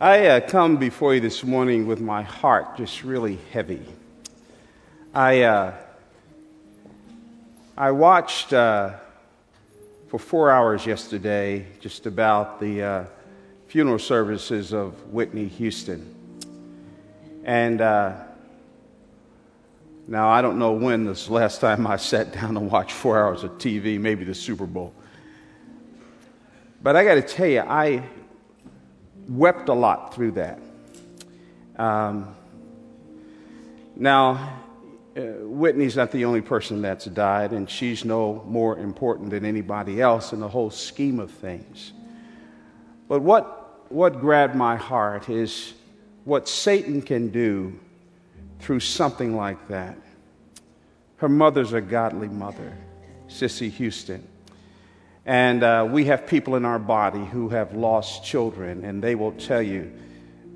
I uh, come before you this morning with my heart just really heavy. I, uh, I watched uh, for four hours yesterday just about the uh, funeral services of Whitney Houston. And uh, now I don't know when this last time I sat down and watched four hours of TV, maybe the Super Bowl. But I got to tell you, I wept a lot through that. Um, now, uh, Whitney's not the only person that's died, and she's no more important than anybody else in the whole scheme of things. But what, what grabbed my heart is what Satan can do through something like that. Her mother's a godly mother, Cissy Houston. And uh, we have people in our body who have lost children, and they will tell you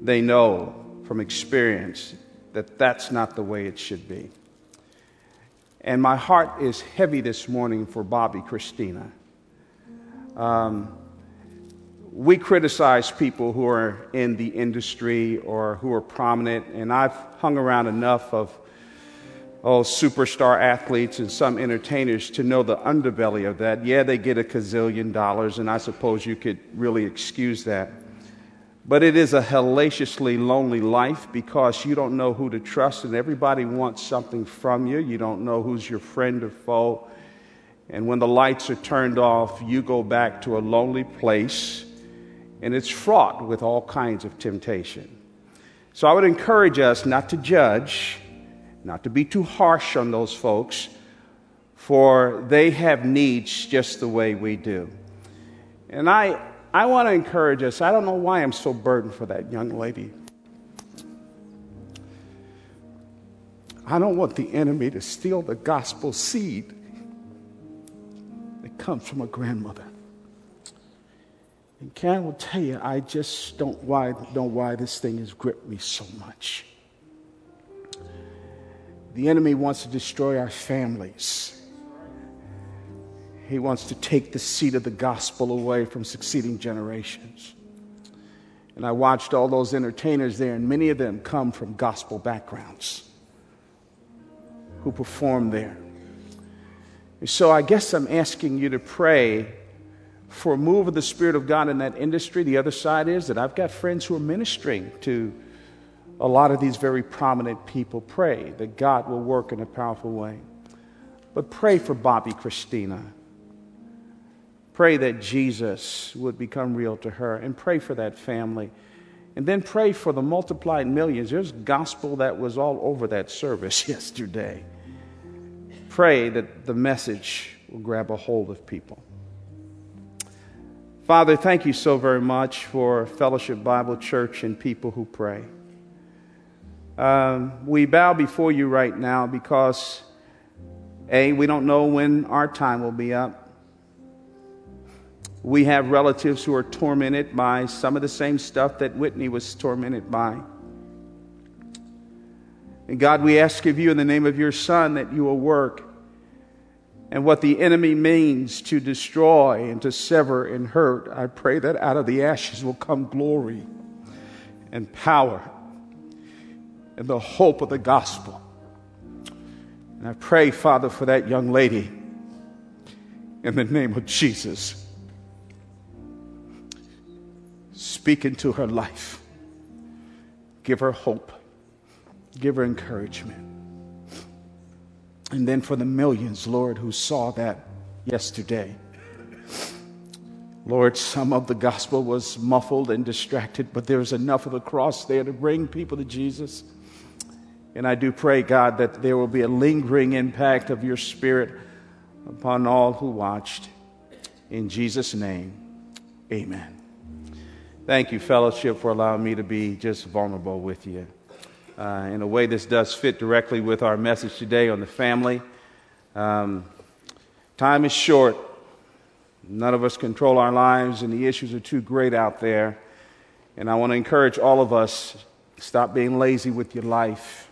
they know from experience that that's not the way it should be. And my heart is heavy this morning for Bobbi Kristina. Um, we criticize people who are in the industry or who are prominent, and I've hung around enough of oh, superstar athletes and some entertainers to know the underbelly of that. Yeah, they get a gazillion dollars, and I suppose you could really excuse that. But it is a hellaciously lonely life because you don't know who to trust, and everybody wants something from you. You don't know who's your friend or foe. And when the lights are turned off, you go back to a lonely place, and it's fraught with all kinds of temptation. So I would encourage us not to judge not to be too harsh on those folks, for they have needs just the way we do. And I, I want to encourage us. I don't know why I'm so burdened for that young lady. I don't want the enemy to steal the gospel seed that comes from a grandmother. And Karen will tell you, I just don't why, know why this thing has gripped me so much. The enemy wants to destroy our families. He wants to take the seed of the gospel away from succeeding generations. And I watched all those entertainers there, and many of them come from gospel backgrounds who perform there. And so I guess I'm asking you to pray for a move of the Spirit of God in that industry. The other side is that I've got friends who are ministering to a lot of these very prominent people pray that God will work in a powerful way. But pray for Bobbi Kristina. Pray that Jesus would become real to her and pray for that family. And then pray for the multiplied millions. There's gospel that was all over that service yesterday. Pray that the message will grab a hold of people. Father, thank you so very much for Fellowship Bible Church and people who pray. Um, we bow before you right now because, A, we don't know when our time will be up. We have relatives who are tormented by some of the same stuff that Whitney was tormented by. And God, we ask of you in the name of your Son that you will work and what the enemy means to destroy and to sever and hurt. I pray that out of the ashes will come glory and power and the hope of the gospel. And I pray, Father, for that young lady in the name of Jesus. Speak into her life. Give her hope. Give her encouragement. And then for the millions, Lord, who saw that yesterday. Lord, some of the gospel was muffled and distracted, but there was enough of the cross there to bring people to Jesus. And I do pray, God, that there will be a lingering impact of your Spirit upon all who watched. In Jesus' name, amen. Thank you, fellowship, for allowing me to be just vulnerable with you. Uh, in a way, this does fit directly with our message today on the family. Um, time is short. None of us control our lives, and the issues are too great out there. And I want to encourage all of us stop being lazy with your life.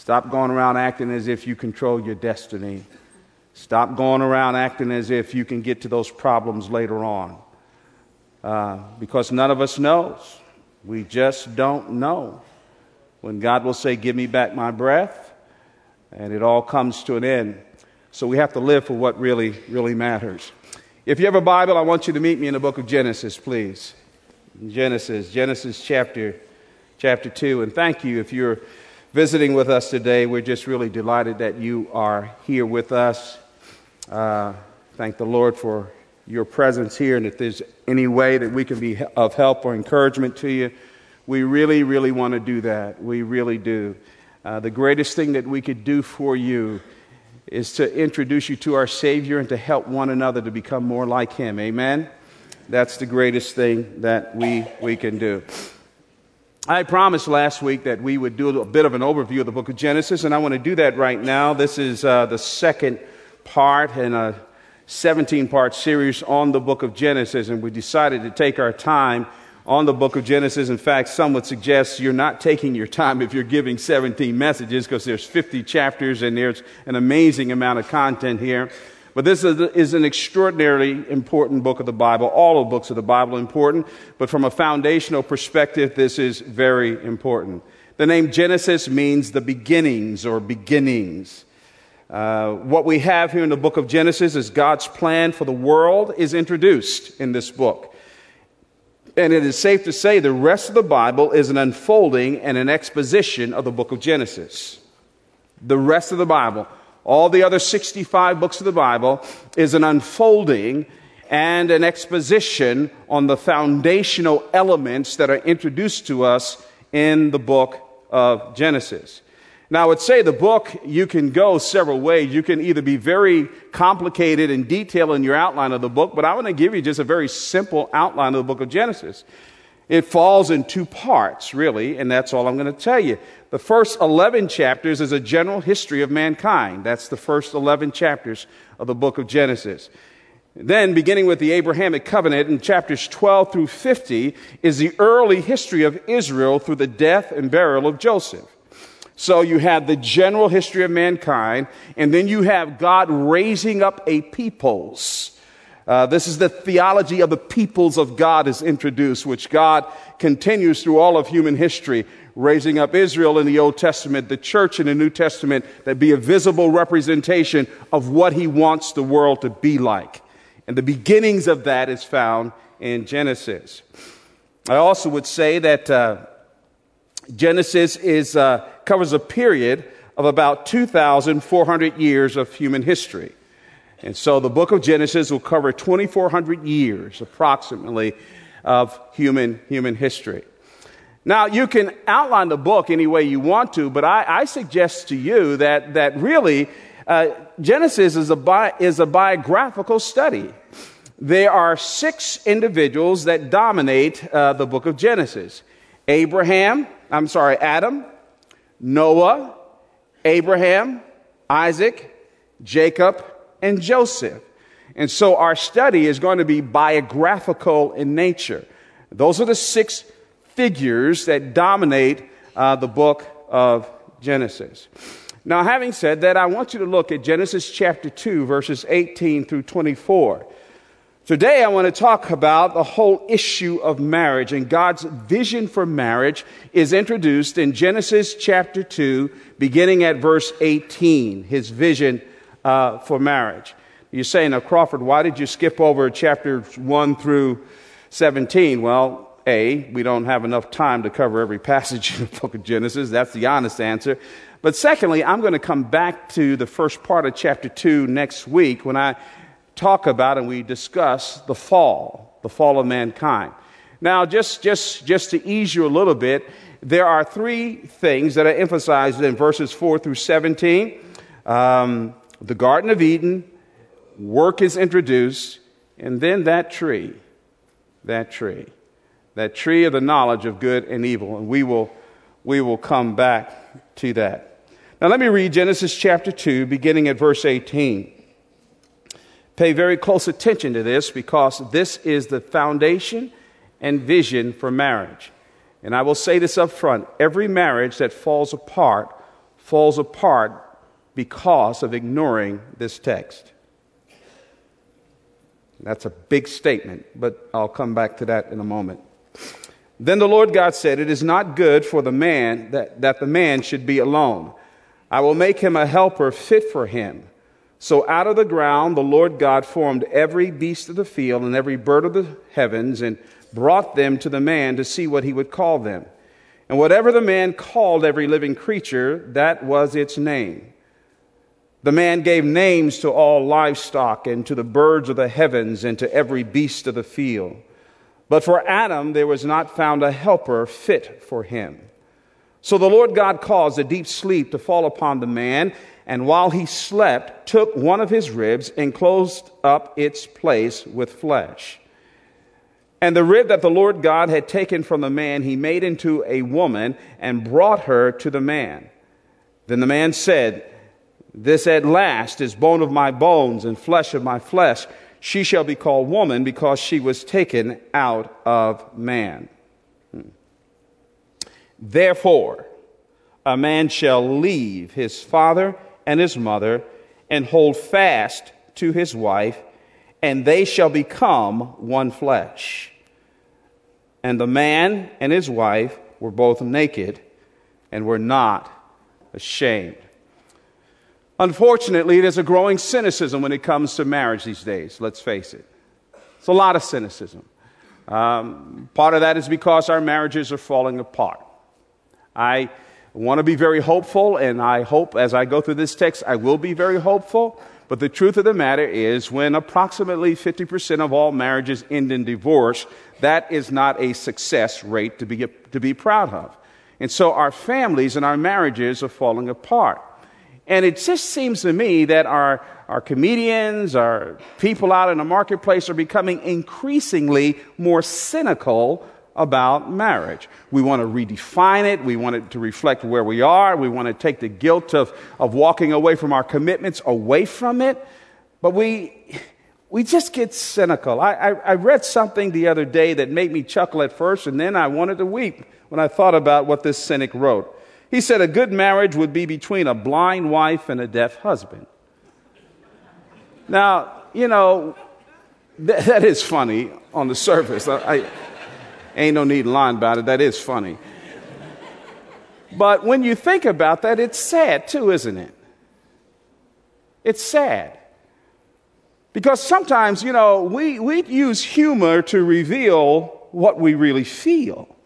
Stop going around acting as if you control your destiny. Stop going around acting as if you can get to those problems later on. Uh, because none of us knows. We just don't know when God will say, Give me back my breath, and it all comes to an end. So we have to live for what really, really matters. If you have a Bible, I want you to meet me in the book of Genesis, please. Genesis, Genesis chapter, chapter 2. And thank you if you're visiting with us today. We're just really delighted that you are here with us. Uh, thank the Lord for your presence here. And if there's any way that we can be of help or encouragement to you, we really, really want to do that. We really do. Uh, the greatest thing that we could do for you is to introduce you to our Savior and to help one another to become more like Him. Amen? That's the greatest thing that we, we can do. I promised last week that we would do a bit of an overview of the book of Genesis, and I want to do that right now. This is uh, the second part in a 17 part series on the book of Genesis, and we decided to take our time on the book of Genesis. In fact, some would suggest you're not taking your time if you're giving 17 messages because there's 50 chapters and there's an amazing amount of content here. But this is, an extraordinarily important book of the Bible. All the books of the Bible are important, but from a foundational perspective, this is very important. The name Genesis means the beginnings or beginnings. Uh, what we have here in the book of Genesis is God's plan for the world is introduced in this book. And it is safe to say the rest of the Bible is an unfolding and an exposition of the book of Genesis. The rest of the Bible, all the other 65 books of the Bible, is an unfolding and an exposition on the foundational elements that are introduced to us in the book of Genesis. Now, I would say the book, you can go several ways. You can either be very complicated and detailed in your outline of the book, but I want to give you just a very simple outline of the book of Genesis. It falls in two parts, really, and that's all I'm going to tell you. The first 11 chapters is a general history of mankind. That's the first 11 chapters of the book of Genesis. Then, beginning with the Abrahamic covenant in chapters 12 through 50, is the early history of Israel through the death and burial of Joseph. So you have the general history of mankind, and then you have God raising up a peoples. Uh, this is the theology of the peoples of God is introduced, which God continues through all of human history, raising up Israel in the Old Testament, the church in the New Testament, that be a visible representation of what he wants the world to be like. And the beginnings of that is found in Genesis. I also would say that uh, Genesis is, uh, covers a period of about 2,400 years of human history. And so the book of Genesis will cover 2,400 years approximately of human, human history. Now, you can outline the book any way you want to, but I, I suggest to you that, that really uh, Genesis is a, bi- is a biographical study. There are six individuals that dominate uh, the book of Genesis Abraham, I'm sorry, Adam, Noah, Abraham, Isaac, Jacob, and Joseph. And so our study is going to be biographical in nature. Those are the six figures that dominate uh, the book of Genesis. Now, having said that, I want you to look at Genesis chapter 2, verses 18 through 24. Today, I want to talk about the whole issue of marriage, and God's vision for marriage is introduced in Genesis chapter 2, beginning at verse 18. His vision uh, for marriage. You're saying, now, Crawford, why did you skip over chapters 1 through 17? Well, A, we don't have enough time to cover every passage in the book of Genesis. That's the honest answer. But secondly, I'm going to come back to the first part of chapter 2 next week when I talk about and we discuss the fall, the fall of mankind. Now, just, just, just to ease you a little bit, there are three things that are emphasized in verses 4 through 17. Um, the Garden of Eden, work is introduced, and then that tree, that tree, that tree of the knowledge of good and evil. And we will, we will come back to that. Now, let me read Genesis chapter 2, beginning at verse 18. Pay very close attention to this because this is the foundation and vision for marriage. And I will say this up front every marriage that falls apart falls apart because of ignoring this text. That's a big statement, but I'll come back to that in a moment. Then the Lord God said, It is not good for the man that, that the man should be alone. I will make him a helper fit for him. So out of the ground the Lord God formed every beast of the field and every bird of the heavens and brought them to the man to see what he would call them. And whatever the man called every living creature, that was its name. The man gave names to all livestock and to the birds of the heavens and to every beast of the field. But for Adam there was not found a helper fit for him. So the Lord God caused a deep sleep to fall upon the man, and while he slept, took one of his ribs and closed up its place with flesh. And the rib that the Lord God had taken from the man, he made into a woman and brought her to the man. Then the man said, this at last is bone of my bones and flesh of my flesh. She shall be called woman because she was taken out of man. Hmm. Therefore, a man shall leave his father and his mother and hold fast to his wife, and they shall become one flesh. And the man and his wife were both naked and were not ashamed. Unfortunately, there's a growing cynicism when it comes to marriage these days, let's face it. It's a lot of cynicism. Um, part of that is because our marriages are falling apart. I want to be very hopeful, and I hope as I go through this text, I will be very hopeful. But the truth of the matter is, when approximately 50% of all marriages end in divorce, that is not a success rate to be, to be proud of. And so our families and our marriages are falling apart. And it just seems to me that our, our comedians, our people out in the marketplace are becoming increasingly more cynical about marriage. We want to redefine it. We want it to reflect where we are. We want to take the guilt of, of walking away from our commitments away from it. But we, we just get cynical. I, I, I read something the other day that made me chuckle at first, and then I wanted to weep when I thought about what this cynic wrote. He said a good marriage would be between a blind wife and a deaf husband. Now, you know, th- that is funny on the surface. I, I ain't no need lying about it. That is funny. But when you think about that, it's sad too, isn't it? It's sad. Because sometimes, you know, we, we use humor to reveal what we really feel.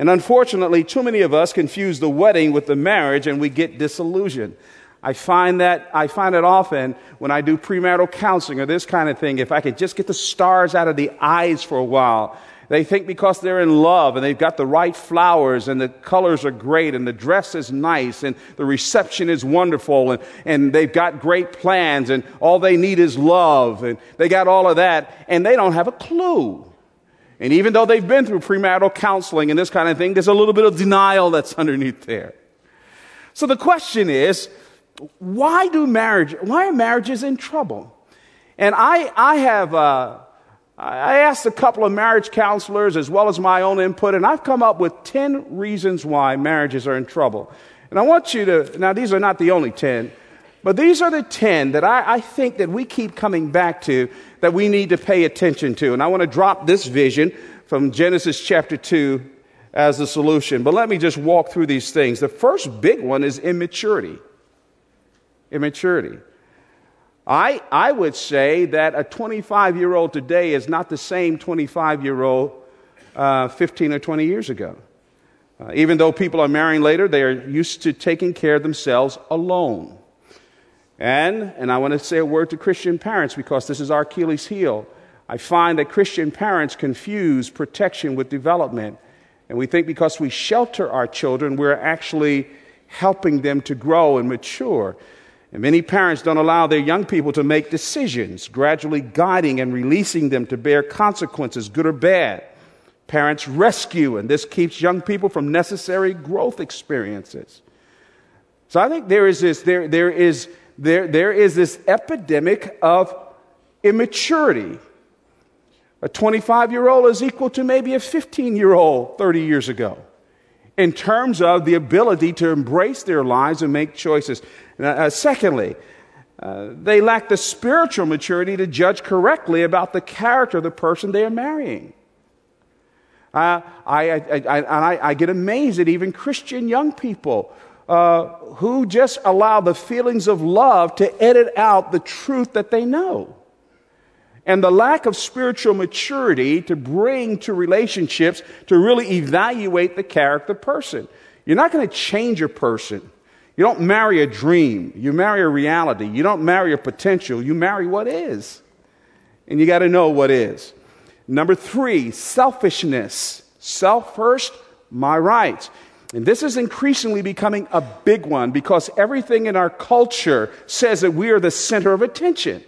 And unfortunately, too many of us confuse the wedding with the marriage and we get disillusioned. I find that I find it often when I do premarital counseling or this kind of thing. If I could just get the stars out of the eyes for a while, they think because they're in love and they've got the right flowers and the colors are great and the dress is nice and the reception is wonderful and, and they've got great plans and all they need is love and they got all of that and they don't have a clue and even though they've been through premarital counseling and this kind of thing, there's a little bit of denial that's underneath there. So the question is, why do marriage, why are marriages in trouble? And I, I have, uh, I asked a couple of marriage counselors as well as my own input, and I've come up with 10 reasons why marriages are in trouble. And I want you to, now these are not the only 10, but these are the 10 that I, I, think that we keep coming back to that we need to pay attention to. And I want to drop this vision from Genesis chapter 2 as the solution. But let me just walk through these things. The first big one is immaturity. Immaturity. I, I would say that a 25 year old today is not the same 25 year old uh, 15 or 20 years ago. Uh, even though people are marrying later, they are used to taking care of themselves alone. And, and I want to say a word to Christian parents because this is our Achilles heel. I find that Christian parents confuse protection with development. And we think because we shelter our children, we're actually helping them to grow and mature. And many parents don't allow their young people to make decisions, gradually guiding and releasing them to bear consequences, good or bad. Parents rescue, and this keeps young people from necessary growth experiences. So I think there is this, there, there is there, there is this epidemic of immaturity. A 25 year old is equal to maybe a 15 year old 30 years ago in terms of the ability to embrace their lives and make choices. Uh, secondly, uh, they lack the spiritual maturity to judge correctly about the character of the person they are marrying. Uh, I, I, I, I, get amazed at even Christian young people uh, who just allow the feelings of love to edit out the truth that they know. And the lack of spiritual maturity to bring to relationships to really evaluate the character person. You're not going to change a person. You don't marry a dream. You marry a reality. You don't marry a potential. You marry what is. And you got to know what is. Number three, selfishness. Self first, my rights. And this is increasingly becoming a big one because everything in our culture says that we are the center of attention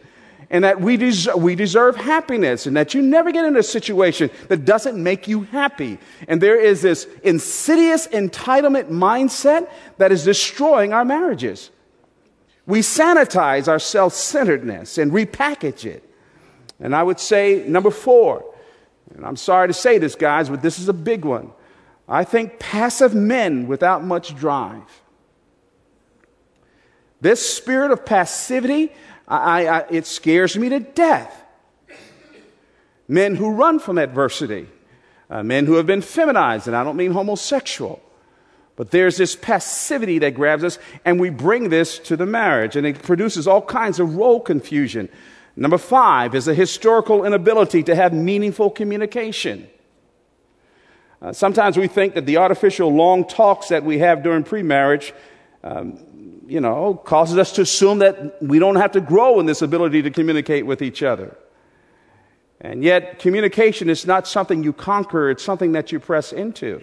and that we, des- we deserve happiness and that you never get in a situation that doesn't make you happy. And there is this insidious entitlement mindset that is destroying our marriages. We sanitize our self centeredness and repackage it. And I would say, number four, and I'm sorry to say this, guys, but this is a big one. I think passive men without much drive. This spirit of passivity, I, I, it scares me to death. Men who run from adversity, uh, men who have been feminized, and I don't mean homosexual, but there's this passivity that grabs us, and we bring this to the marriage, and it produces all kinds of role confusion. Number five is a historical inability to have meaningful communication. Uh, sometimes we think that the artificial long talks that we have during pre-marriage, um, you know, causes us to assume that we don't have to grow in this ability to communicate with each other. And yet, communication is not something you conquer, it's something that you press into.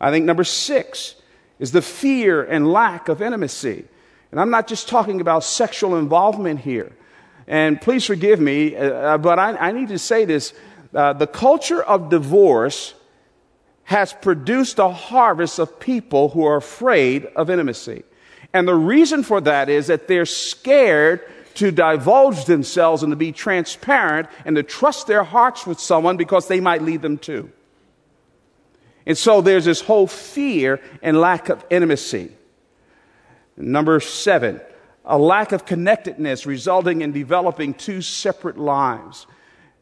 I think number six is the fear and lack of intimacy. And I'm not just talking about sexual involvement here. And please forgive me, uh, but I, I, need to say this. Uh, the culture of divorce has produced a harvest of people who are afraid of intimacy. And the reason for that is that they're scared to divulge themselves and to be transparent and to trust their hearts with someone because they might lead them to. And so there's this whole fear and lack of intimacy. Number seven, a lack of connectedness resulting in developing two separate lives.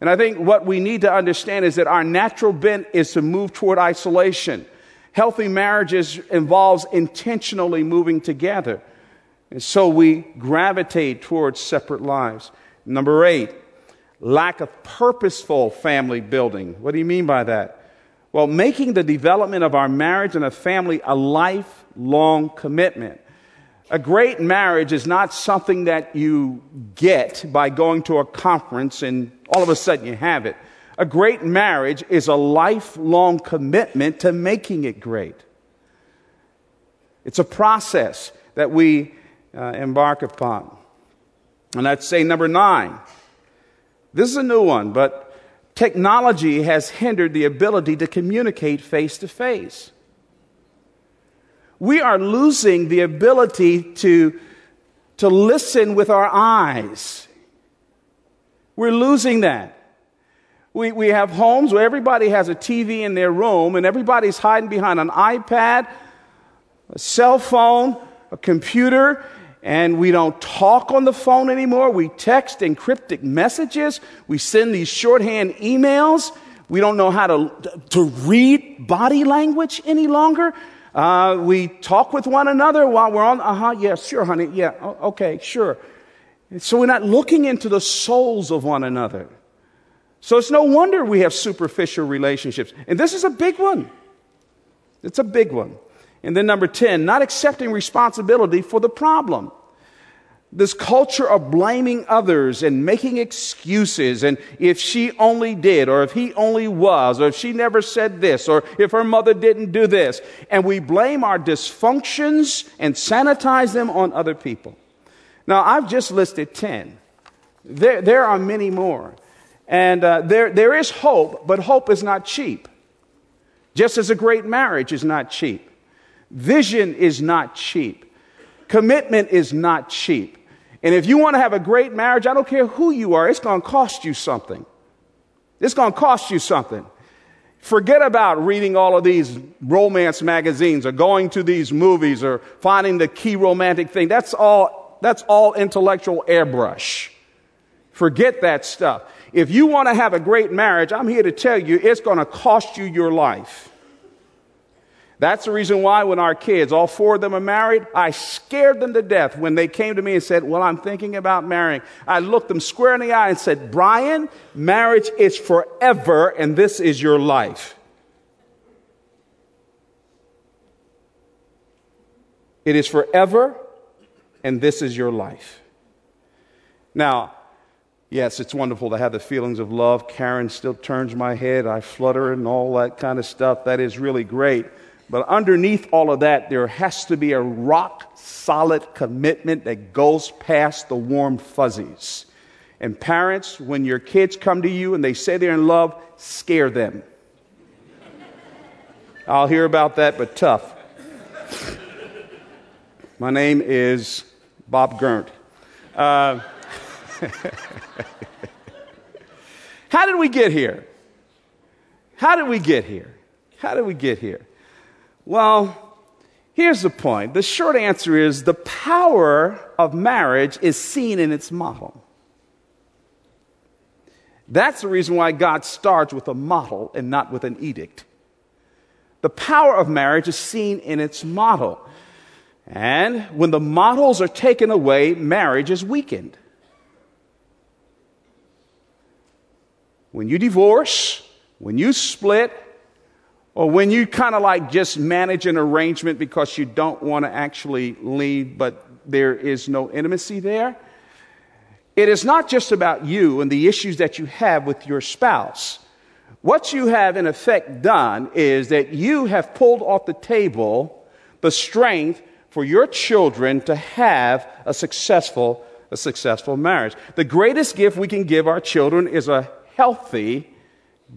And I think what we need to understand is that our natural bent is to move toward isolation. Healthy marriages involves intentionally moving together. And so we gravitate towards separate lives. Number eight, lack of purposeful family building. What do you mean by that? Well, making the development of our marriage and a family a lifelong commitment. A great marriage is not something that you get by going to a conference and all of a sudden you have it. A great marriage is a lifelong commitment to making it great. It's a process that we uh, embark upon. And I'd say number nine. This is a new one, but technology has hindered the ability to communicate face to face we are losing the ability to, to listen with our eyes. We're losing that. We, we have homes where everybody has a TV in their room and everybody's hiding behind an iPad, a cell phone, a computer, and we don't talk on the phone anymore. We text in cryptic messages. We send these shorthand emails. We don't know how to, to read body language any longer. Uh, we talk with one another while we're on, uh huh, yeah, sure, honey, yeah, okay, sure. So we're not looking into the souls of one another. So it's no wonder we have superficial relationships. And this is a big one. It's a big one. And then number 10, not accepting responsibility for the problem this culture of blaming others and making excuses and if she only did or if he only was or if she never said this or if her mother didn't do this and we blame our dysfunctions and sanitize them on other people. Now i've just listed 10 there, there are many more. And uh, there, there is hope but hope is not cheap. Just as a great marriage is not cheap. Vision is not cheap. Commitment is not cheap and if you want to have a great marriage, I don't care who you are, it's going to cost you something. It's going to cost you something. Forget about reading all of these romance magazines or going to these movies or finding the key romantic thing. That's all, that's all intellectual airbrush. Forget that stuff. If you want to have a great marriage, I'm here to tell you it's going to cost you your life. That's the reason why, when our kids, all four of them are married, I scared them to death when they came to me and said, Well, I'm thinking about marrying. I looked them square in the eye and said, Brian, marriage is forever, and this is your life. It is forever, and this is your life. Now, yes, it's wonderful to have the feelings of love. Karen still turns my head. I flutter and all that kind of stuff. That is really great. But underneath all of that, there has to be a rock solid commitment that goes past the warm fuzzies. And parents, when your kids come to you and they say they're in love, scare them. I'll hear about that, but tough. My name is Bob Gurnt. Uh, How did we get here? How did we get here? How did we get here? Well, here's the point. The short answer is the power of marriage is seen in its model. That's the reason why God starts with a model and not with an edict. The power of marriage is seen in its model. And when the models are taken away, marriage is weakened. When you divorce, when you split, or when you kind of like just manage an arrangement because you don't want to actually leave, but there is no intimacy there, it is not just about you and the issues that you have with your spouse. What you have in effect done is that you have pulled off the table the strength for your children to have a successful, a successful marriage. The greatest gift we can give our children is a healthy,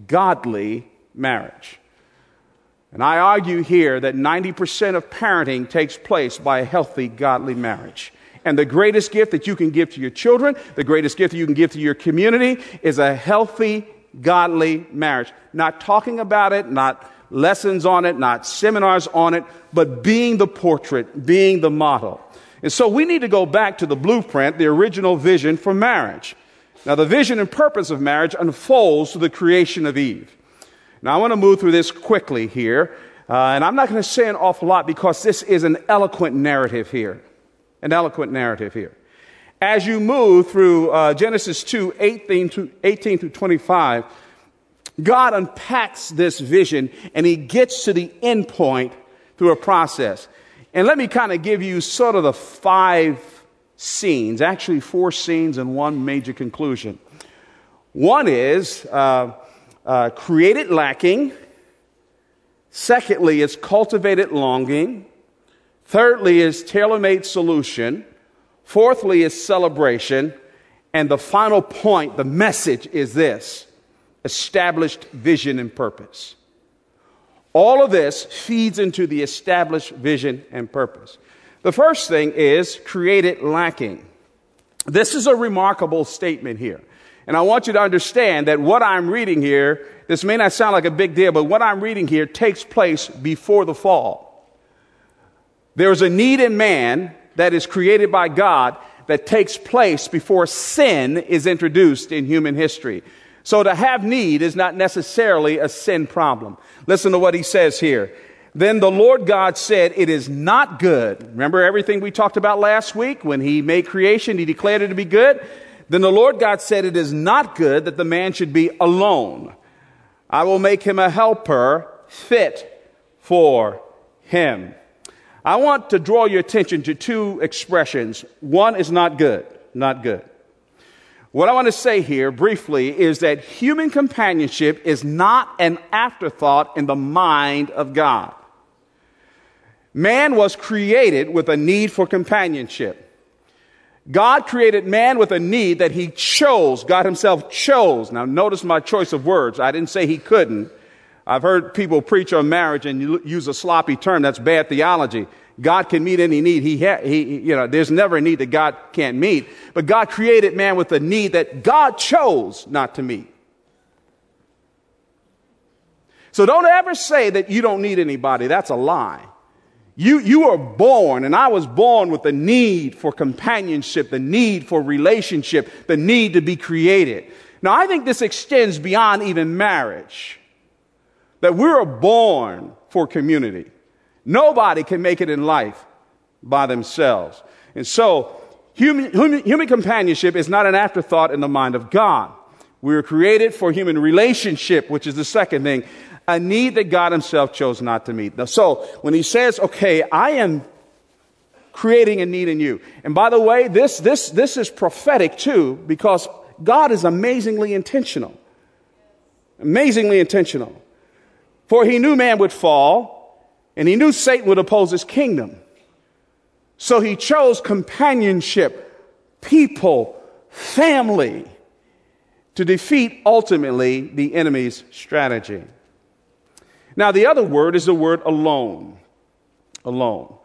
godly marriage. And I argue here that 90% of parenting takes place by a healthy, godly marriage. And the greatest gift that you can give to your children, the greatest gift that you can give to your community is a healthy, godly marriage. Not talking about it, not lessons on it, not seminars on it, but being the portrait, being the model. And so we need to go back to the blueprint, the original vision for marriage. Now, the vision and purpose of marriage unfolds through the creation of Eve. Now, I want to move through this quickly here, uh, and I'm not going to say an awful lot because this is an eloquent narrative here. An eloquent narrative here. As you move through uh, Genesis 2 18 to, 18 through 25, God unpacks this vision and he gets to the end point through a process. And let me kind of give you sort of the five scenes, actually, four scenes and one major conclusion. One is uh, uh, created lacking. Secondly, is cultivated longing. Thirdly, is tailor made solution. Fourthly, is celebration. And the final point, the message is this established vision and purpose. All of this feeds into the established vision and purpose. The first thing is created lacking. This is a remarkable statement here. And I want you to understand that what I'm reading here, this may not sound like a big deal, but what I'm reading here takes place before the fall. There is a need in man that is created by God that takes place before sin is introduced in human history. So to have need is not necessarily a sin problem. Listen to what he says here. Then the Lord God said, It is not good. Remember everything we talked about last week when he made creation, he declared it to be good? Then the Lord God said, It is not good that the man should be alone. I will make him a helper fit for him. I want to draw your attention to two expressions. One is not good, not good. What I want to say here briefly is that human companionship is not an afterthought in the mind of God. Man was created with a need for companionship. God created man with a need that he chose. God himself chose. Now notice my choice of words. I didn't say he couldn't. I've heard people preach on marriage and use a sloppy term. That's bad theology. God can meet any need. He, ha- he, you know, there's never a need that God can't meet. But God created man with a need that God chose not to meet. So don't ever say that you don't need anybody. That's a lie. You, you are born, and I was born with the need for companionship, the need for relationship, the need to be created. Now, I think this extends beyond even marriage, that we are born for community. Nobody can make it in life by themselves. And so, human, human, human companionship is not an afterthought in the mind of God. We were created for human relationship, which is the second thing, a need that God Himself chose not to meet. So, when He says, okay, I am creating a need in you. And by the way, this, this, this is prophetic too, because God is amazingly intentional. Amazingly intentional. For he knew man would fall, and he knew Satan would oppose his kingdom. So he chose companionship, people, family, to defeat ultimately the enemy's strategy. Now, the other word is the word alone. Alone.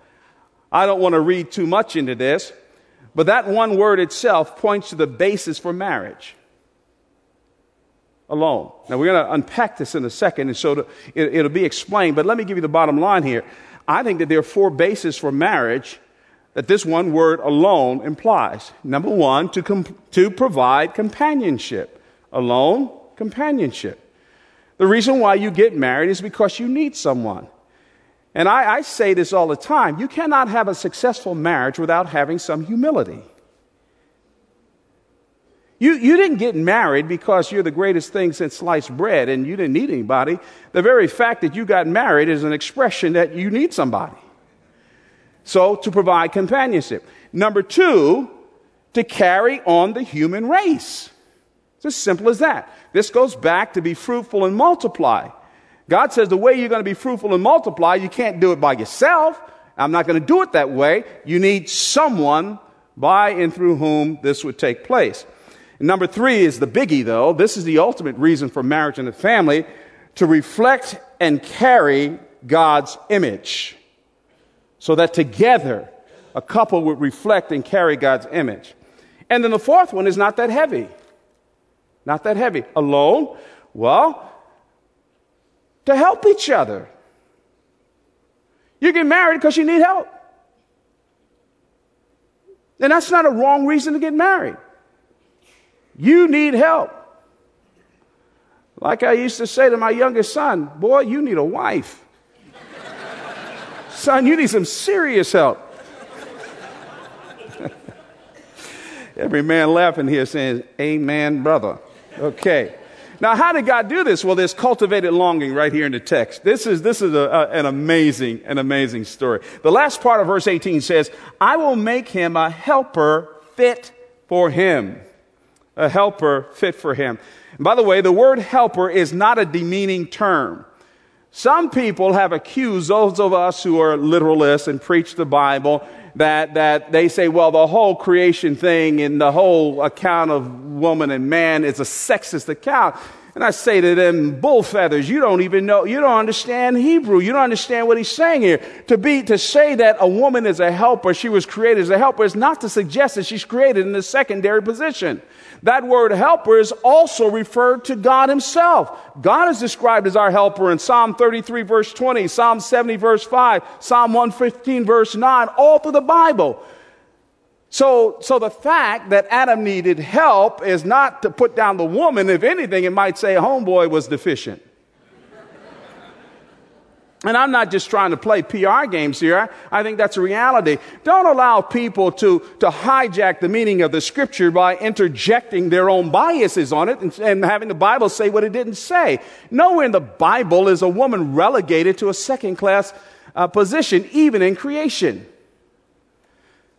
I don't want to read too much into this, but that one word itself points to the basis for marriage. Alone. Now, we're going to unpack this in a second, and so it, will be explained, but let me give you the bottom line here. I think that there are four bases for marriage that this one word alone implies. Number one, to, com- to provide companionship. Alone, companionship. The reason why you get married is because you need someone. And I, I, say this all the time you cannot have a successful marriage without having some humility. You, you didn't get married because you're the greatest thing since sliced bread and you didn't need anybody. The very fact that you got married is an expression that you need somebody. So, to provide companionship. Number two, to carry on the human race. It's as simple as that. This goes back to be fruitful and multiply. God says the way you're going to be fruitful and multiply, you can't do it by yourself. I'm not going to do it that way. You need someone by and through whom this would take place. Number three is the biggie, though. This is the ultimate reason for marriage and a family to reflect and carry God's image. So that together, a couple would reflect and carry God's image. And then the fourth one is not that heavy. Not that heavy. Alone? Well, to help each other. You get married because you need help. And that's not a wrong reason to get married. You need help. Like I used to say to my youngest son, boy, you need a wife. son, you need some serious help. Every man laughing here saying, Amen, brother. Okay. Now, how did God do this? Well, there's cultivated longing right here in the text. This is, this is a, a, an amazing, an amazing story. The last part of verse 18 says, I will make him a helper fit for him. A helper fit for him. And by the way, the word helper is not a demeaning term. Some people have accused those of us who are literalists and preach the Bible that, that they say, well, the whole creation thing and the whole account of woman and man is a sexist account. And I say to them, bull feathers, you don't even know, you don't understand Hebrew. You don't understand what he's saying here. To be, to say that a woman is a helper, she was created as a helper, is not to suggest that she's created in a secondary position. That word helper is also referred to God himself. God is described as our helper in Psalm 33 verse 20, Psalm 70 verse 5, Psalm 115 verse 9, all through the Bible. So, so the fact that Adam needed help is not to put down the woman. If anything, it might say homeboy was deficient. And I'm not just trying to play PR games here. I think that's a reality. Don't allow people to, to hijack the meaning of the scripture by interjecting their own biases on it and, and having the Bible say what it didn't say. Nowhere in the Bible is a woman relegated to a second class uh, position, even in creation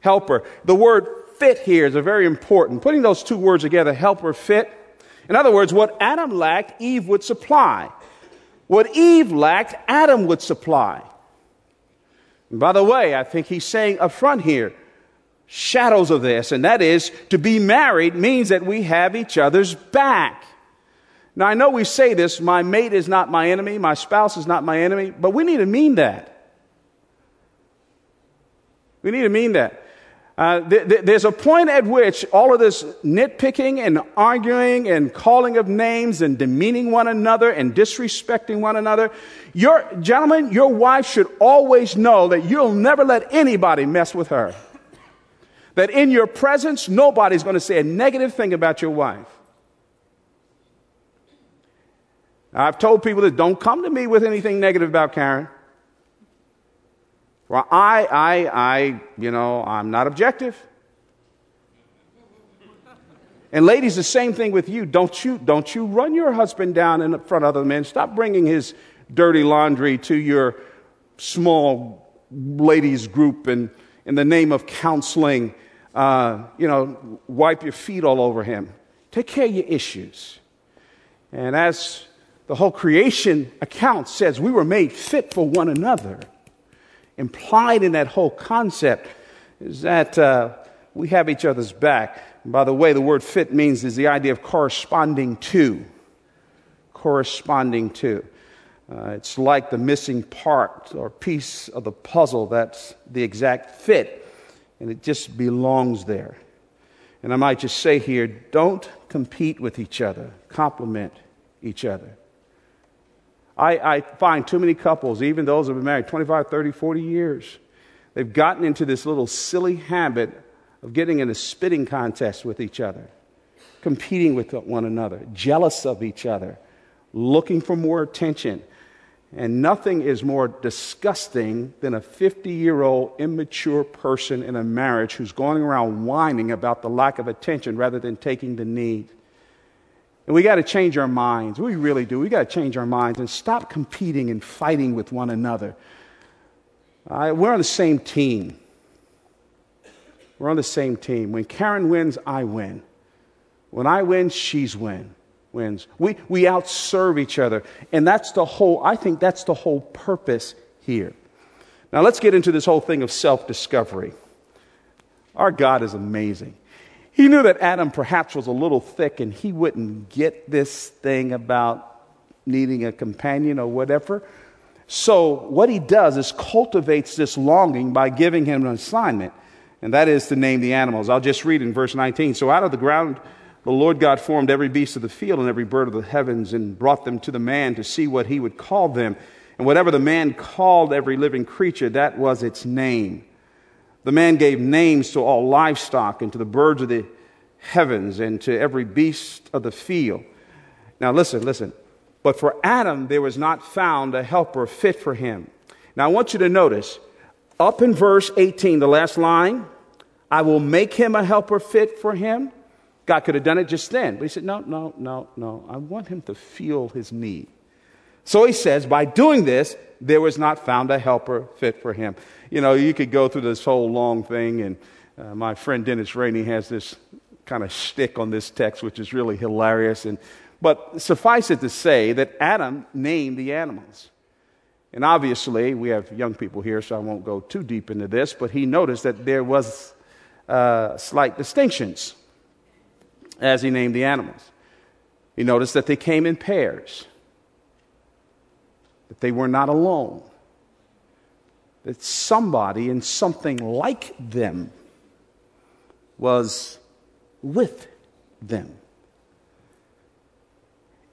helper. The word fit here is a very important. Putting those two words together, helper, fit. In other words, what Adam lacked, Eve would supply. What Eve lacked, Adam would supply. And by the way, I think he's saying up front here, shadows of this, and that is to be married means that we have each other's back. Now, I know we say this my mate is not my enemy, my spouse is not my enemy, but we need to mean that. We need to mean that. Uh, th- th- there's a point at which all of this nitpicking and arguing and calling of names and demeaning one another and disrespecting one another, your gentlemen, your wife should always know that you'll never let anybody mess with her. That in your presence, nobody's going to say a negative thing about your wife. I've told people that don't come to me with anything negative about Karen. Well, I, I, I, you know, I'm not objective. And ladies, the same thing with you. Don't you, don't you run your husband down in front of other men. Stop bringing his dirty laundry to your small ladies group and in the name of counseling, uh, you know, wipe your feet all over him. Take care of your issues. And as the whole creation account says, we were made fit for one another. Implied in that whole concept is that uh, we have each other's back. And by the way, the word fit means is the idea of corresponding to. Corresponding to. Uh, it's like the missing part or piece of the puzzle that's the exact fit, and it just belongs there. And I might just say here don't compete with each other, complement each other. I, I find too many couples, even those who have been married 25, 30, 40 years, they've gotten into this little silly habit of getting in a spitting contest with each other, competing with one another, jealous of each other, looking for more attention. And nothing is more disgusting than a 50 year old immature person in a marriage who's going around whining about the lack of attention rather than taking the need. And we got to change our minds. We really do. We got to change our minds and stop competing and fighting with one another. We're on the same team. We're on the same team. When Karen wins, I win. When I win, she's win wins. We, we outserve each other. And that's the whole, I think that's the whole purpose here. Now let's get into this whole thing of self discovery. Our God is amazing. He knew that Adam perhaps was a little thick and he wouldn't get this thing about needing a companion or whatever. So, what he does is cultivates this longing by giving him an assignment, and that is to name the animals. I'll just read in verse 19. So, out of the ground the Lord God formed every beast of the field and every bird of the heavens and brought them to the man to see what he would call them. And whatever the man called every living creature, that was its name. The man gave names to all livestock and to the birds of the heavens and to every beast of the field. Now, listen, listen. But for Adam, there was not found a helper fit for him. Now, I want you to notice up in verse 18, the last line, I will make him a helper fit for him. God could have done it just then. But he said, No, no, no, no. I want him to feel his need. So he says, By doing this, there was not found a helper fit for him. You know, you could go through this whole long thing, and uh, my friend Dennis Rainey has this kind of shtick on this text, which is really hilarious. And, but suffice it to say that Adam named the animals. And obviously, we have young people here, so I won't go too deep into this, but he noticed that there was uh, slight distinctions as he named the animals. He noticed that they came in pairs, that they were not alone, that somebody and something like them was with them.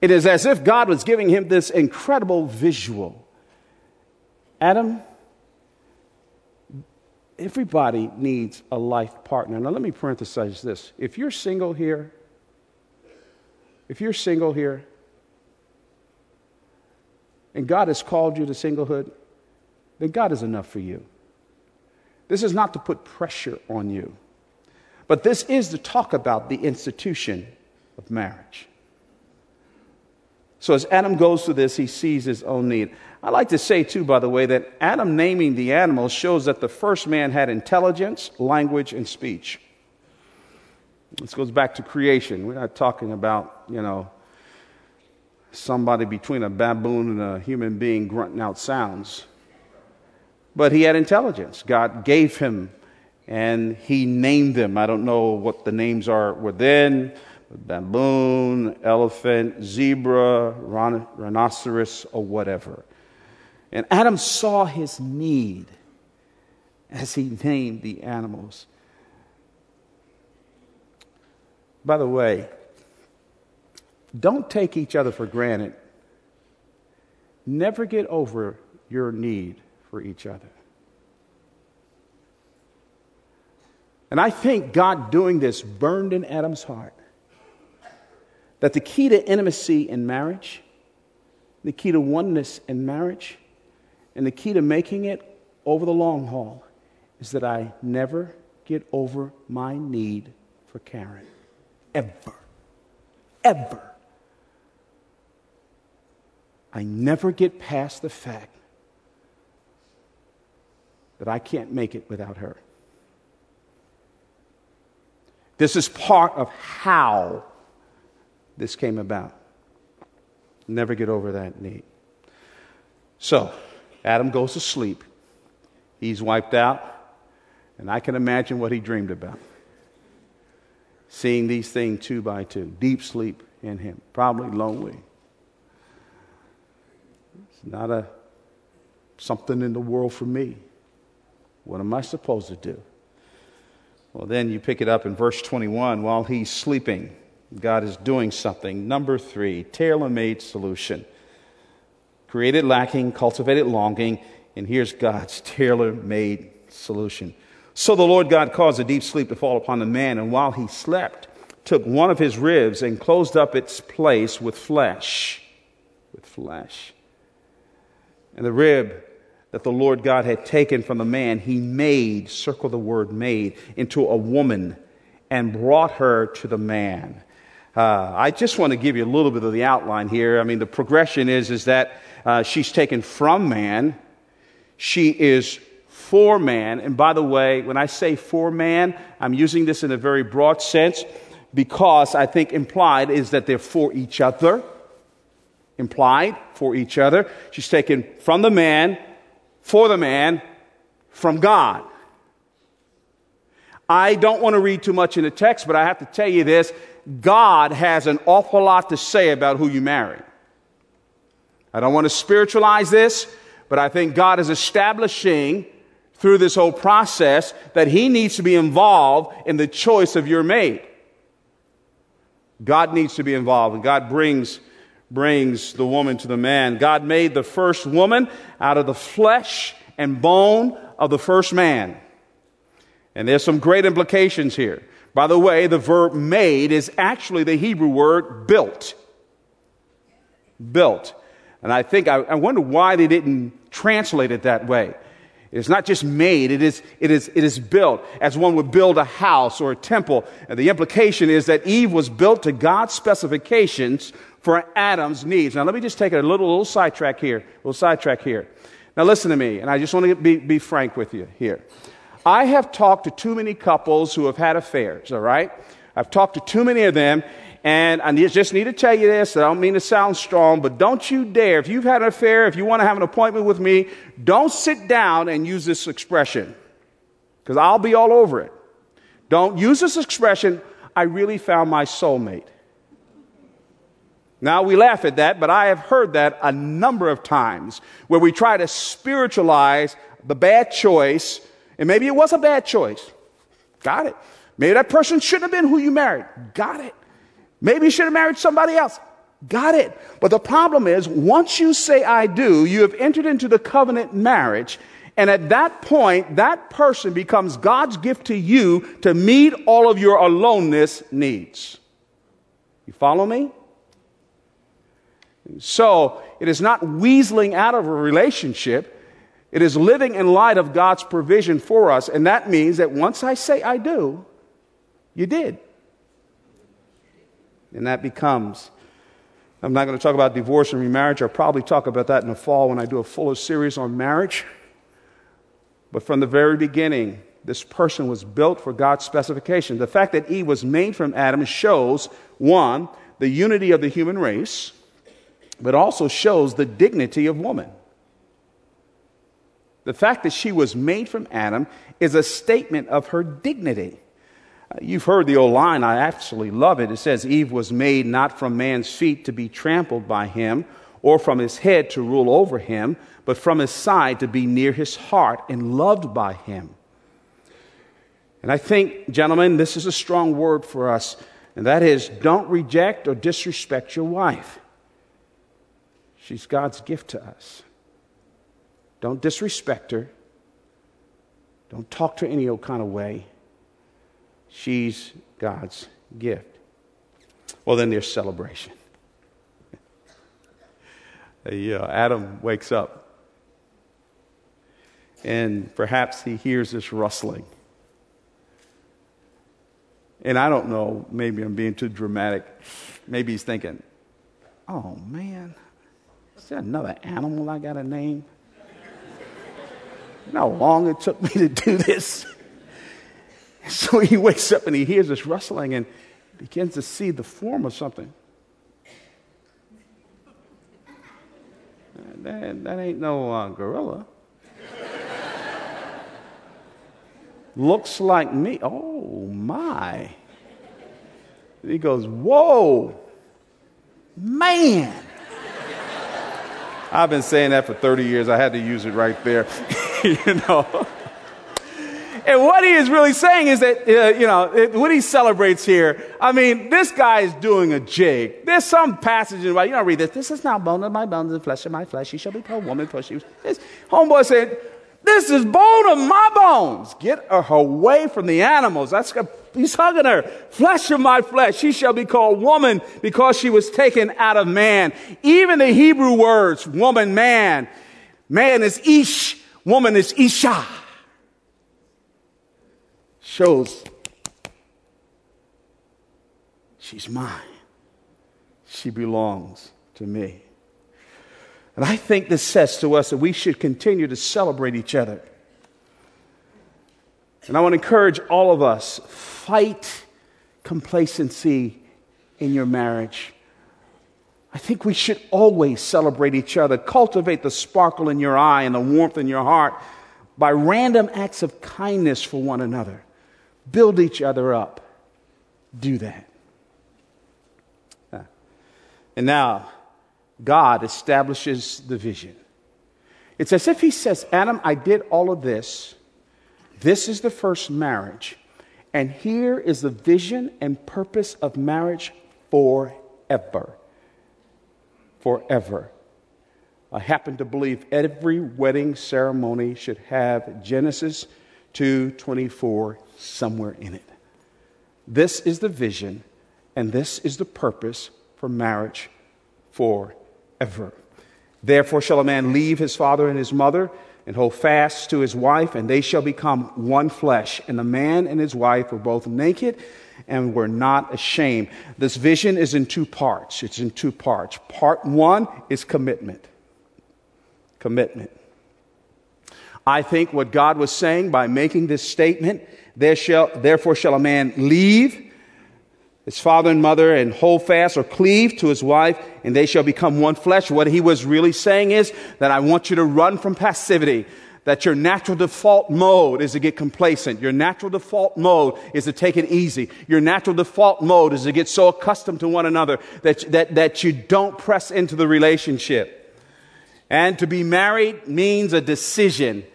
It is as if God was giving him this incredible visual. Adam, everybody needs a life partner. Now, let me parenthesize this. If you're single here, if you're single here and God has called you to singlehood, then God is enough for you. This is not to put pressure on you, but this is to talk about the institution of marriage. So as Adam goes through this, he sees his own need. I like to say, too, by the way, that Adam naming the animals shows that the first man had intelligence, language, and speech. This goes back to creation. We're not talking about, you know, somebody between a baboon and a human being grunting out sounds. But he had intelligence. God gave him, and he named them. I don't know what the names are within baboon, elephant, zebra, rhinoceros, or whatever. And Adam saw his need as he named the animals. By the way, don't take each other for granted. Never get over your need for each other. And I think God doing this burned in Adam's heart that the key to intimacy in marriage the key to oneness in marriage, and the key to making it over the long haul is that I never get over my need for Karen. Ever. Ever. I never get past the fact that I can't make it without her. This is part of how this came about. Never get over that need. So, Adam goes to sleep. He's wiped out, and I can imagine what he dreamed about. Seeing these things two by two, deep sleep in him, probably lonely. It's not a something in the world for me. What am I supposed to do? Well, then you pick it up in verse 21 while he's sleeping. God is doing something. Number three, tailor made solution. Created lacking, cultivated longing, and here's God's tailor made solution. So the Lord God caused a deep sleep to fall upon the man, and while he slept, took one of his ribs and closed up its place with flesh. With flesh. And the rib that the Lord God had taken from the man, he made, circle the word made, into a woman and brought her to the man. Uh, I just want to give you a little bit of the outline here. I mean, the progression is, is that uh, she's taken from man, she is for man. And by the way, when I say for man, I'm using this in a very broad sense because I think implied is that they're for each other. Implied for each other. She's taken from the man for the man from God. I don't want to read too much in the text, but I have to tell you this God has an awful lot to say about who you marry. I don't want to spiritualize this, but I think God is establishing through this whole process that He needs to be involved in the choice of your mate. God needs to be involved, and God brings brings the woman to the man. God made the first woman out of the flesh and bone of the first man. And there's some great implications here. By the way, the verb made is actually the Hebrew word built. Built. And I think, I, I wonder why they didn't translate it that way. It's not just made, it is, it, is, it is built as one would build a house or a temple. And the implication is that Eve was built to God's specifications for Adam's needs. Now, let me just take a little, little sidetrack here. A little sidetrack here. Now, listen to me, and I just want to be, be frank with you here. I have talked to too many couples who have had affairs, all right? I've talked to too many of them, and I just need to tell you this. I don't mean to sound strong, but don't you dare, if you've had an affair, if you want to have an appointment with me, don't sit down and use this expression, because I'll be all over it. Don't use this expression, I really found my soulmate. Now, we laugh at that, but I have heard that a number of times where we try to spiritualize the bad choice, and maybe it was a bad choice. Got it. Maybe that person shouldn't have been who you married. Got it. Maybe you should have married somebody else. Got it. But the problem is, once you say I do, you have entered into the covenant marriage. And at that point, that person becomes God's gift to you to meet all of your aloneness needs. You follow me? So it is not weaseling out of a relationship. It is living in light of God's provision for us. And that means that once I say I do, you did. And that becomes, I'm not going to talk about divorce and remarriage. I'll probably talk about that in the fall when I do a fuller series on marriage. But from the very beginning, this person was built for God's specification. The fact that Eve was made from Adam shows, one, the unity of the human race but also shows the dignity of woman. The fact that she was made from Adam is a statement of her dignity. You've heard the old line, I absolutely love it. It says, Eve was made not from man's feet to be trampled by him, or from his head to rule over him, but from his side to be near his heart and loved by him. And I think, gentlemen, this is a strong word for us, and that is don't reject or disrespect your wife. She's God's gift to us. Don't disrespect her. Don't talk to her any old kind of way. She's God's gift. Well, then there's celebration. uh, Adam wakes up and perhaps he hears this rustling. And I don't know, maybe I'm being too dramatic. Maybe he's thinking, oh man, is there another animal I got to name? How long it took me to do this? So he wakes up and he hears this rustling and begins to see the form of something. That, that ain't no uh, gorilla. Looks like me. Oh, my. He goes, Whoa, man. I've been saying that for 30 years. I had to use it right there. you know. And what he is really saying is that, uh, you know, it, what he celebrates here, I mean, this guy is doing a jig. There's some passage in the Bible, you don't read this. This is not bone of my bones and flesh of my flesh. He shall be called woman, for she was. This homeboy said, this is bone of my bones. Get her away from the animals. That's he's hugging her. Flesh of my flesh. She shall be called woman because she was taken out of man. Even the Hebrew words, woman, man. Man is ish. Woman is isha shows she's mine. She belongs to me. And I think this says to us that we should continue to celebrate each other. And I want to encourage all of us fight complacency in your marriage. I think we should always celebrate each other, cultivate the sparkle in your eye and the warmth in your heart by random acts of kindness for one another build each other up. Do that. Ah. And now, God establishes the vision. It's as if He says, Adam, I did all of this. This is the first marriage. And here is the vision and purpose of marriage forever. Forever. I happen to believe every wedding ceremony should have Genesis 2:24 somewhere in it. This is the vision and this is the purpose for marriage forever. Therefore shall a man leave his father and his mother and hold fast to his wife, and they shall become one flesh. And the man and his wife were both naked and were not ashamed. This vision is in two parts. It's in two parts. Part one is commitment. Commitment. I think what God was saying by making this statement, there shall, therefore shall a man leave his father and mother and hold fast or cleave to his wife, and they shall become one flesh. What he was really saying is that I want you to run from passivity. That your natural default mode is to get complacent. Your natural default mode is to take it easy. Your natural default mode is to get so accustomed to one another that, that, that you don't press into the relationship. And to be married means a decision.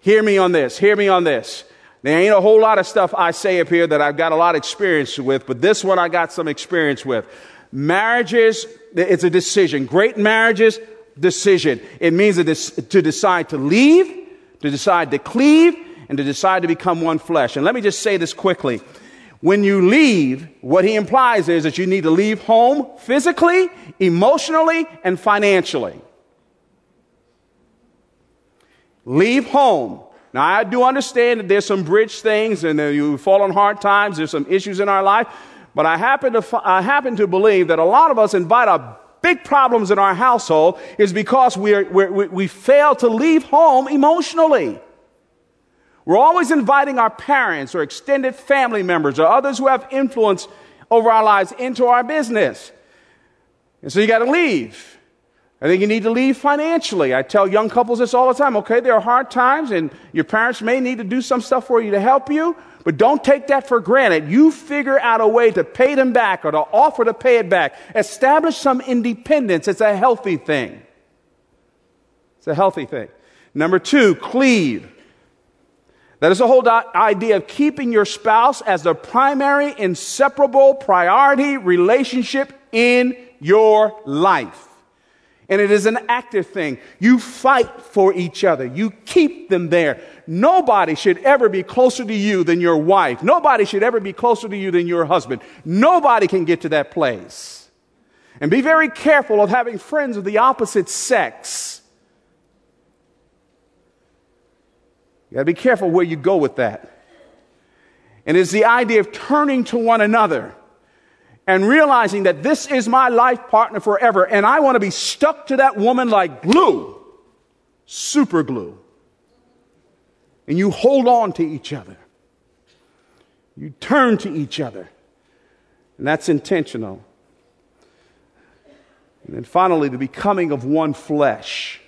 Hear me on this. Hear me on this. There ain't a whole lot of stuff I say up here that I've got a lot of experience with, but this one I got some experience with. Marriages, it's a decision. Great marriages, decision. It means to decide to leave, to decide to cleave, and to decide to become one flesh. And let me just say this quickly. When you leave, what he implies is that you need to leave home physically, emotionally, and financially. leave home. Now, I do understand that there's some bridge things and you fall on hard times, there's some issues in our life, but I happen to, I happen to believe that a lot of us invite our big problems in our household is because we, are, we we fail to leave home emotionally. We're always inviting our parents or extended family members or others who have influence over our lives into our business. And so you got to leave. I think you need to leave financially. I tell young couples this all the time. Okay, there are hard times and your parents may need to do some stuff for you to help you, but don't take that for granted. You figure out a way to pay them back or to offer to pay it back. Establish some independence. It's a healthy thing. It's a healthy thing. Number two, cleave. That is the whole idea of keeping your spouse as the primary, inseparable priority relationship in your life. And it is an active thing. You fight for each other. You keep them there. Nobody should ever be closer to you than your wife. Nobody should ever be closer to you than your husband. Nobody can get to that place. And be very careful of having friends of the opposite sex. You got to be careful where you go with that. And it's the idea of turning to one another and realizing that this is my life partner forever and I want to be stuck to that woman like glue, super glue. And you hold on to each other. You turn to each other. And that's intentional. And then finally, the becoming of one flesh.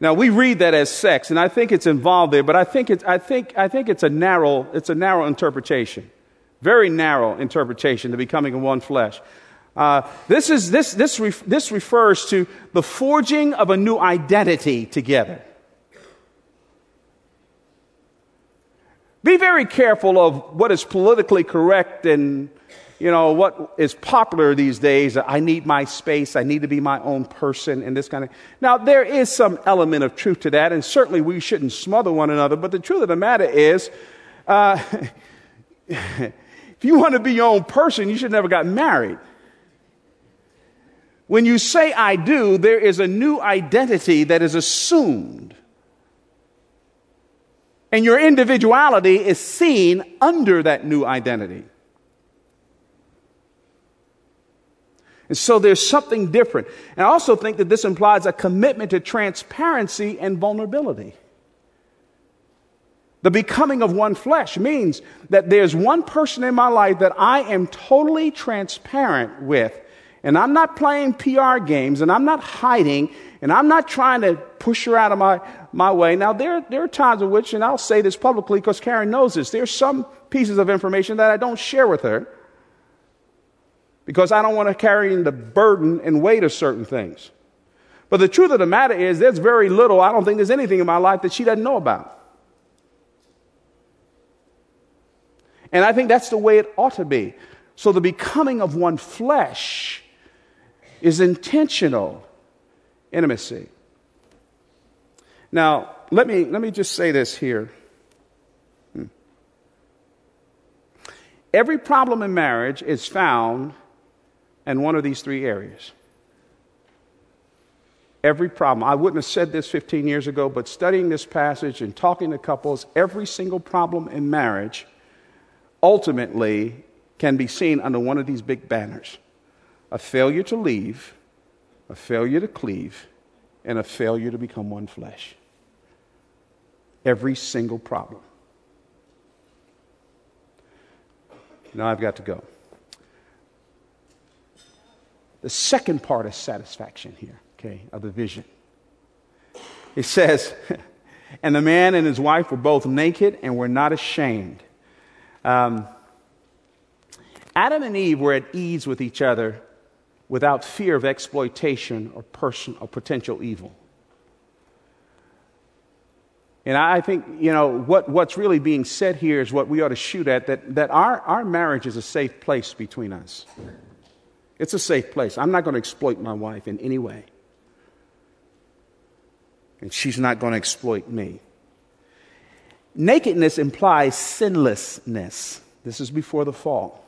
Now we read that as sex, and I think it's involved there, but I think it's, I think, I think it's a narrow, it's a narrow interpretation. Very narrow interpretation, the becoming of one flesh. Uh, this, is, this, this, ref, this refers to the forging of a new identity together. Be very careful of what is politically correct and you know, what is popular these days, I need my space, I need to be my own person, and this kind of. Now, there is some element of truth to that, and certainly we shouldn't smother one another, but the truth of the matter is, uh, if you want to be your own person, you should never got married. When you say I do, there is a new identity that is assumed. And your individuality is seen under that new identity. And so there's something different. And I also think that this implies a commitment to transparency and vulnerability. The becoming of one flesh means that there's one person in my life that I am totally transparent with. And I'm not playing PR games and I'm not hiding and I'm not trying to push her out of my, my way. Now, there, there are times in which, and I'll say this publicly because Karen knows this, there's some pieces of information that I don't share with her because I don't want to carry the burden and weight of certain things. But the truth of the matter is, there's very little, I don't think there's anything in my life that she doesn't know about. And I think that's the way it ought to be. So the becoming of one flesh is intentional intimacy. Now, let me, let me just say this here. Hmm. Every problem in marriage is found in one of these three areas. Every problem. I wouldn't have said this 15 years ago, but studying this passage and talking to couples, every single problem in marriage ultimately can be seen under one of these big banners a failure to leave, a failure to cleave, and a failure to become one flesh. Every single problem. Now I've got to go. The second part is satisfaction here, okay, of the vision. It says, and the man and his wife were both naked and were not ashamed. Um, Adam and Eve were at ease with each other without fear of exploitation or, person, or potential evil. And I think, you know, what, what's really being said here is what we ought to shoot at that, that our, our marriage is a safe place between us. It's a safe place. I'm not going to exploit my wife in any way. And she's not going to exploit me. Nakedness implies sinlessness. This is before the fall.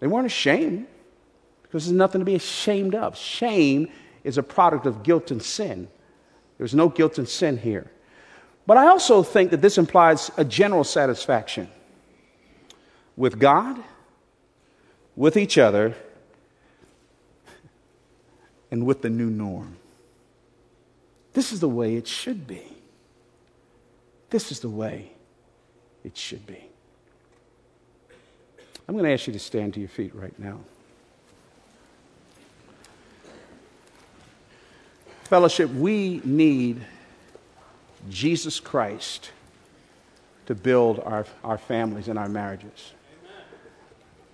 They weren't ashamed because there's nothing to be ashamed of. Shame is a product of guilt and sin. There's no guilt and sin here. But I also think that this implies a general satisfaction with God, with each other, and with the new norm. This is the way it should be. This is the way it should be. I'm going to ask you to stand to your feet right now. Fellowship, we need Jesus Christ to build our, our families and our marriages.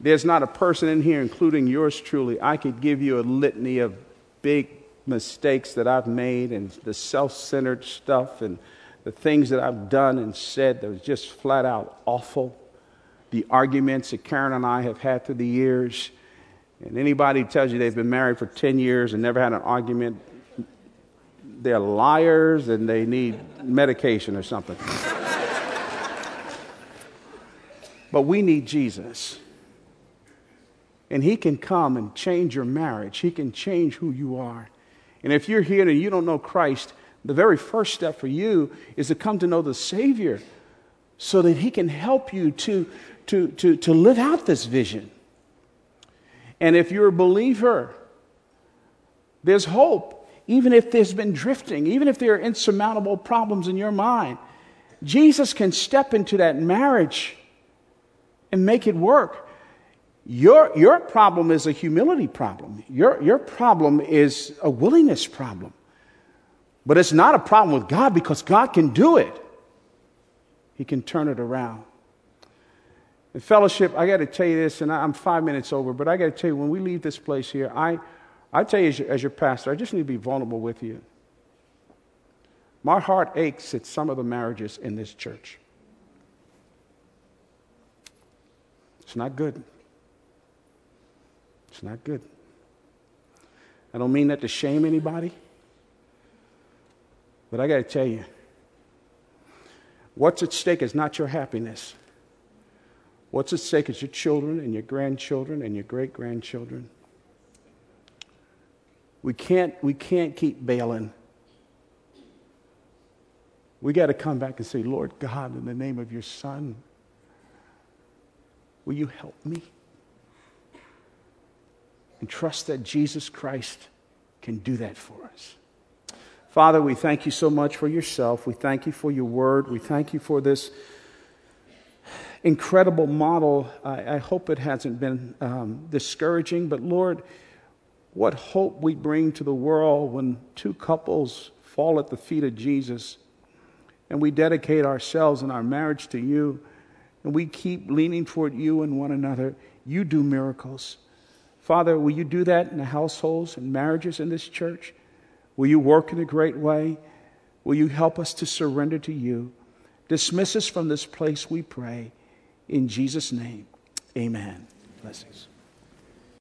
There's not a person in here, including yours truly, I could give you a litany of big mistakes that I've made and the self centered stuff and the things that I've done and said that was just flat out awful. The arguments that Karen and I have had through the years. And anybody tells you they've been married for 10 years and never had an argument, they're liars and they need medication or something. but we need Jesus. And He can come and change your marriage, He can change who you are. And if you're here and you don't know Christ, the very first step for you is to come to know the Savior so that He can help you to, to, to, to live out this vision. And if you're a believer, there's hope. Even if there's been drifting, even if there are insurmountable problems in your mind, Jesus can step into that marriage and make it work. Your, your problem is a humility problem. Your, your problem is a willingness problem. But it's not a problem with God because God can do it. He can turn it around. In fellowship, I got to tell you this, and I'm five minutes over, but I got to tell you, when we leave this place here, I, I tell you as your, as your pastor, I just need to be vulnerable with you. My heart aches at some of the marriages in this church. It's not good. It's not good. I don't mean that to shame anybody, but I got to tell you, what's at stake is not your happiness. What's at stake is your children and your grandchildren and your great grandchildren. We can't, we can't keep bailing. We got to come back and say, Lord God, in the name of your Son, will you help me? And trust that Jesus Christ can do that for us. Father, we thank you so much for yourself. We thank you for your word. We thank you for this incredible model. I, I hope it hasn't been um, discouraging, but Lord, what hope we bring to the world when two couples fall at the feet of Jesus and we dedicate ourselves and our marriage to you and we keep leaning toward you and one another. You do miracles. Father, will you do that in the households and marriages in this church? Will you work in a great way? Will you help us to surrender to you? Dismiss us from this place, we pray. In Jesus' name, amen. Blessings.